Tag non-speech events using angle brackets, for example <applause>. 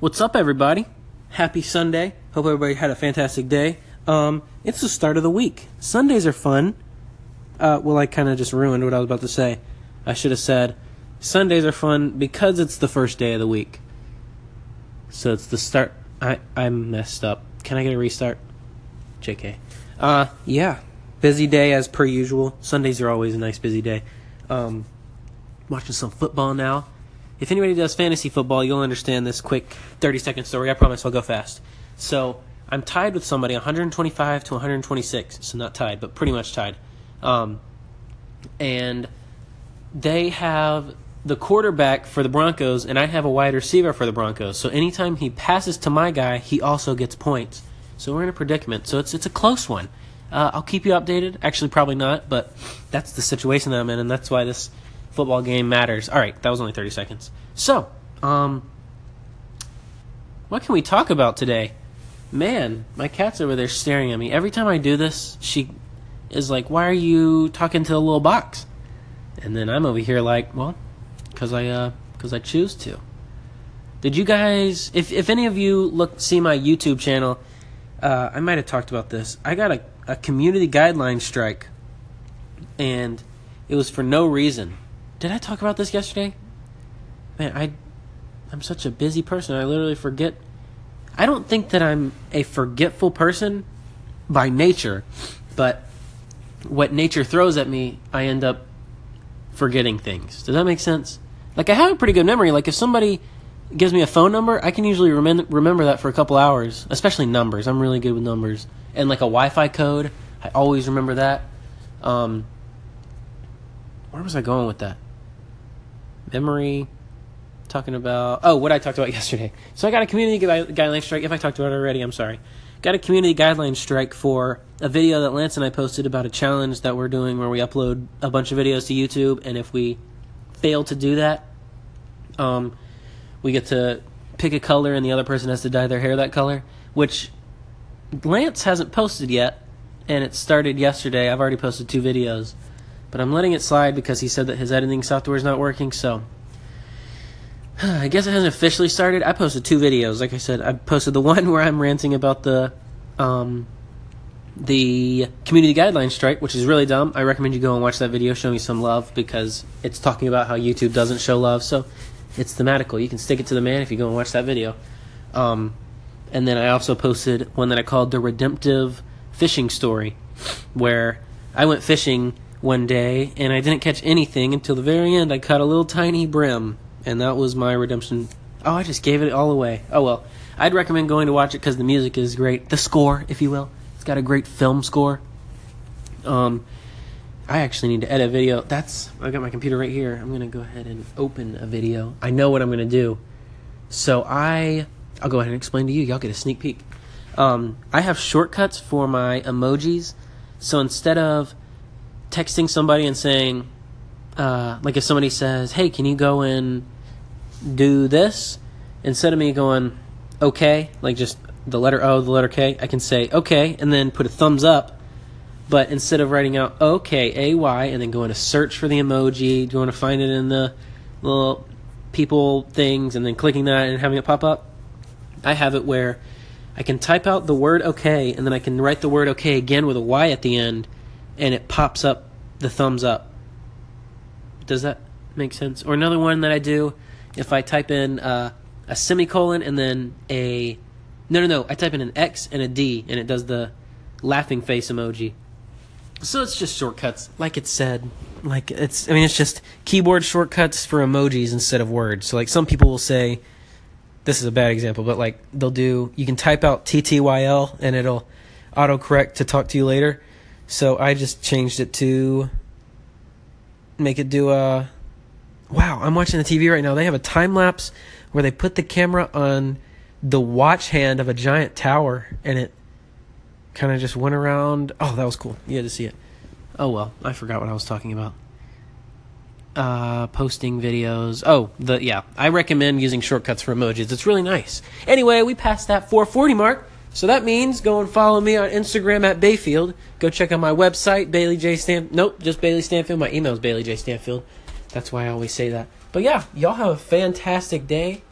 What's up, everybody? Happy Sunday. Hope everybody had a fantastic day. Um, it's the start of the week. Sundays are fun. Uh, well, I kind of just ruined what I was about to say. I should have said Sundays are fun because it's the first day of the week. So it's the start. I I messed up. Can I get a restart? Jk. Uh, yeah. Busy day as per usual. Sundays are always a nice busy day. Um, watching some football now. If anybody does fantasy football, you'll understand this quick 30 second story. I promise I'll go fast. So I'm tied with somebody 125 to 126. So not tied, but pretty much tied. Um, and they have the quarterback for the Broncos, and I have a wide receiver for the Broncos. So anytime he passes to my guy, he also gets points. So we're in a predicament. So it's it's a close one. Uh, I'll keep you updated. Actually, probably not, but that's the situation that I'm in, and that's why this football game matters. All right, that was only 30 seconds. So, um, what can we talk about today? Man, my cat's over there staring at me. Every time I do this, she is like, "Why are you talking to the little box?" And then I'm over here like, "Well, because I uh, because I choose to." Did you guys? If if any of you look see my YouTube channel, uh, I might have talked about this. I got a, a community guideline strike, and it was for no reason. Did I talk about this yesterday? Man, I I'm such a busy person. I literally forget. I don't think that I'm a forgetful person by nature, but what nature throws at me, I end up forgetting things. Does that make sense? Like I have a pretty good memory. Like if somebody gives me a phone number, I can usually remember remember that for a couple hours, especially numbers. I'm really good with numbers. And like a Wi-Fi code, I always remember that. Um, where was I going with that? Memory. Talking about oh, what I talked about <laughs> yesterday. So I got a community gui- guideline strike. If I talked about it already, I'm sorry. Got a community guideline strike for a video that Lance and I posted about a challenge that we're doing where we upload a bunch of videos to YouTube, and if we fail to do that, um, we get to pick a color and the other person has to dye their hair that color, which Lance hasn't posted yet, and it started yesterday. I've already posted two videos, but I'm letting it slide because he said that his editing software is not working, so <sighs> I guess it hasn't officially started. I posted two videos. Like I said, I posted the <laughs> one where I'm ranting about the um, the community guideline strike, which is really dumb. I recommend you go and watch that video, show me some love, because it's talking about how YouTube doesn't show love. So it's thematical. You can stick it to the man if you go and watch that video. Um, and then I also posted one that I called the redemptive fishing story, where I went fishing one day and I didn't catch anything until the very end. I caught a little tiny brim, and that was my redemption. Oh, I just gave it all away. Oh well. I'd recommend going to watch it because the music is great. The score, if you will. It's got a great film score. Um, I actually need to edit a video. That's I got my computer right here. I'm gonna go ahead and open a video. I know what I'm gonna do. So I I'll go ahead and explain to you. Y'all get a sneak peek. Um, I have shortcuts for my emojis. So instead of texting somebody and saying, uh, like if somebody says, "Hey, can you go and do this?" Instead of me going, "Okay," like just the letter O, the letter K, I can say okay and then put a thumbs up. But instead of writing out okay, A Y, and then going to search for the emoji, going to find it in the little people things and then clicking that and having it pop up, I have it where I can type out the word okay and then I can write the word okay again with a Y at the end and it pops up the thumbs up. Does that make sense? Or another one that I do, if I type in uh, a semicolon and then a no, no, no. I type in an X and a D, and it does the laughing face emoji. So it's just shortcuts, like it said. Like it's, I mean, it's just keyboard shortcuts for emojis instead of words. So like some people will say, this is a bad example, but like they'll do, you can type out TTYL and it'll autocorrect to talk to you later. So I just changed it to make it do a. Wow, I'm watching the TV right now. They have a time lapse where they put the camera on the watch hand of a giant tower and it kind of just went around. Oh, that was cool. You had to see it. Oh well, I forgot what I was talking about. Uh, posting videos. Oh, the yeah, I recommend using shortcuts for emojis. It's really nice. Anyway, we passed that 440 mark, so that means go and follow me on Instagram at Bayfield. Go check out my website, Bailey J Stan. Nope, just Bailey Stanfield. My email is Bailey J Stanfield. That's why I always say that. But yeah, y'all have a fantastic day.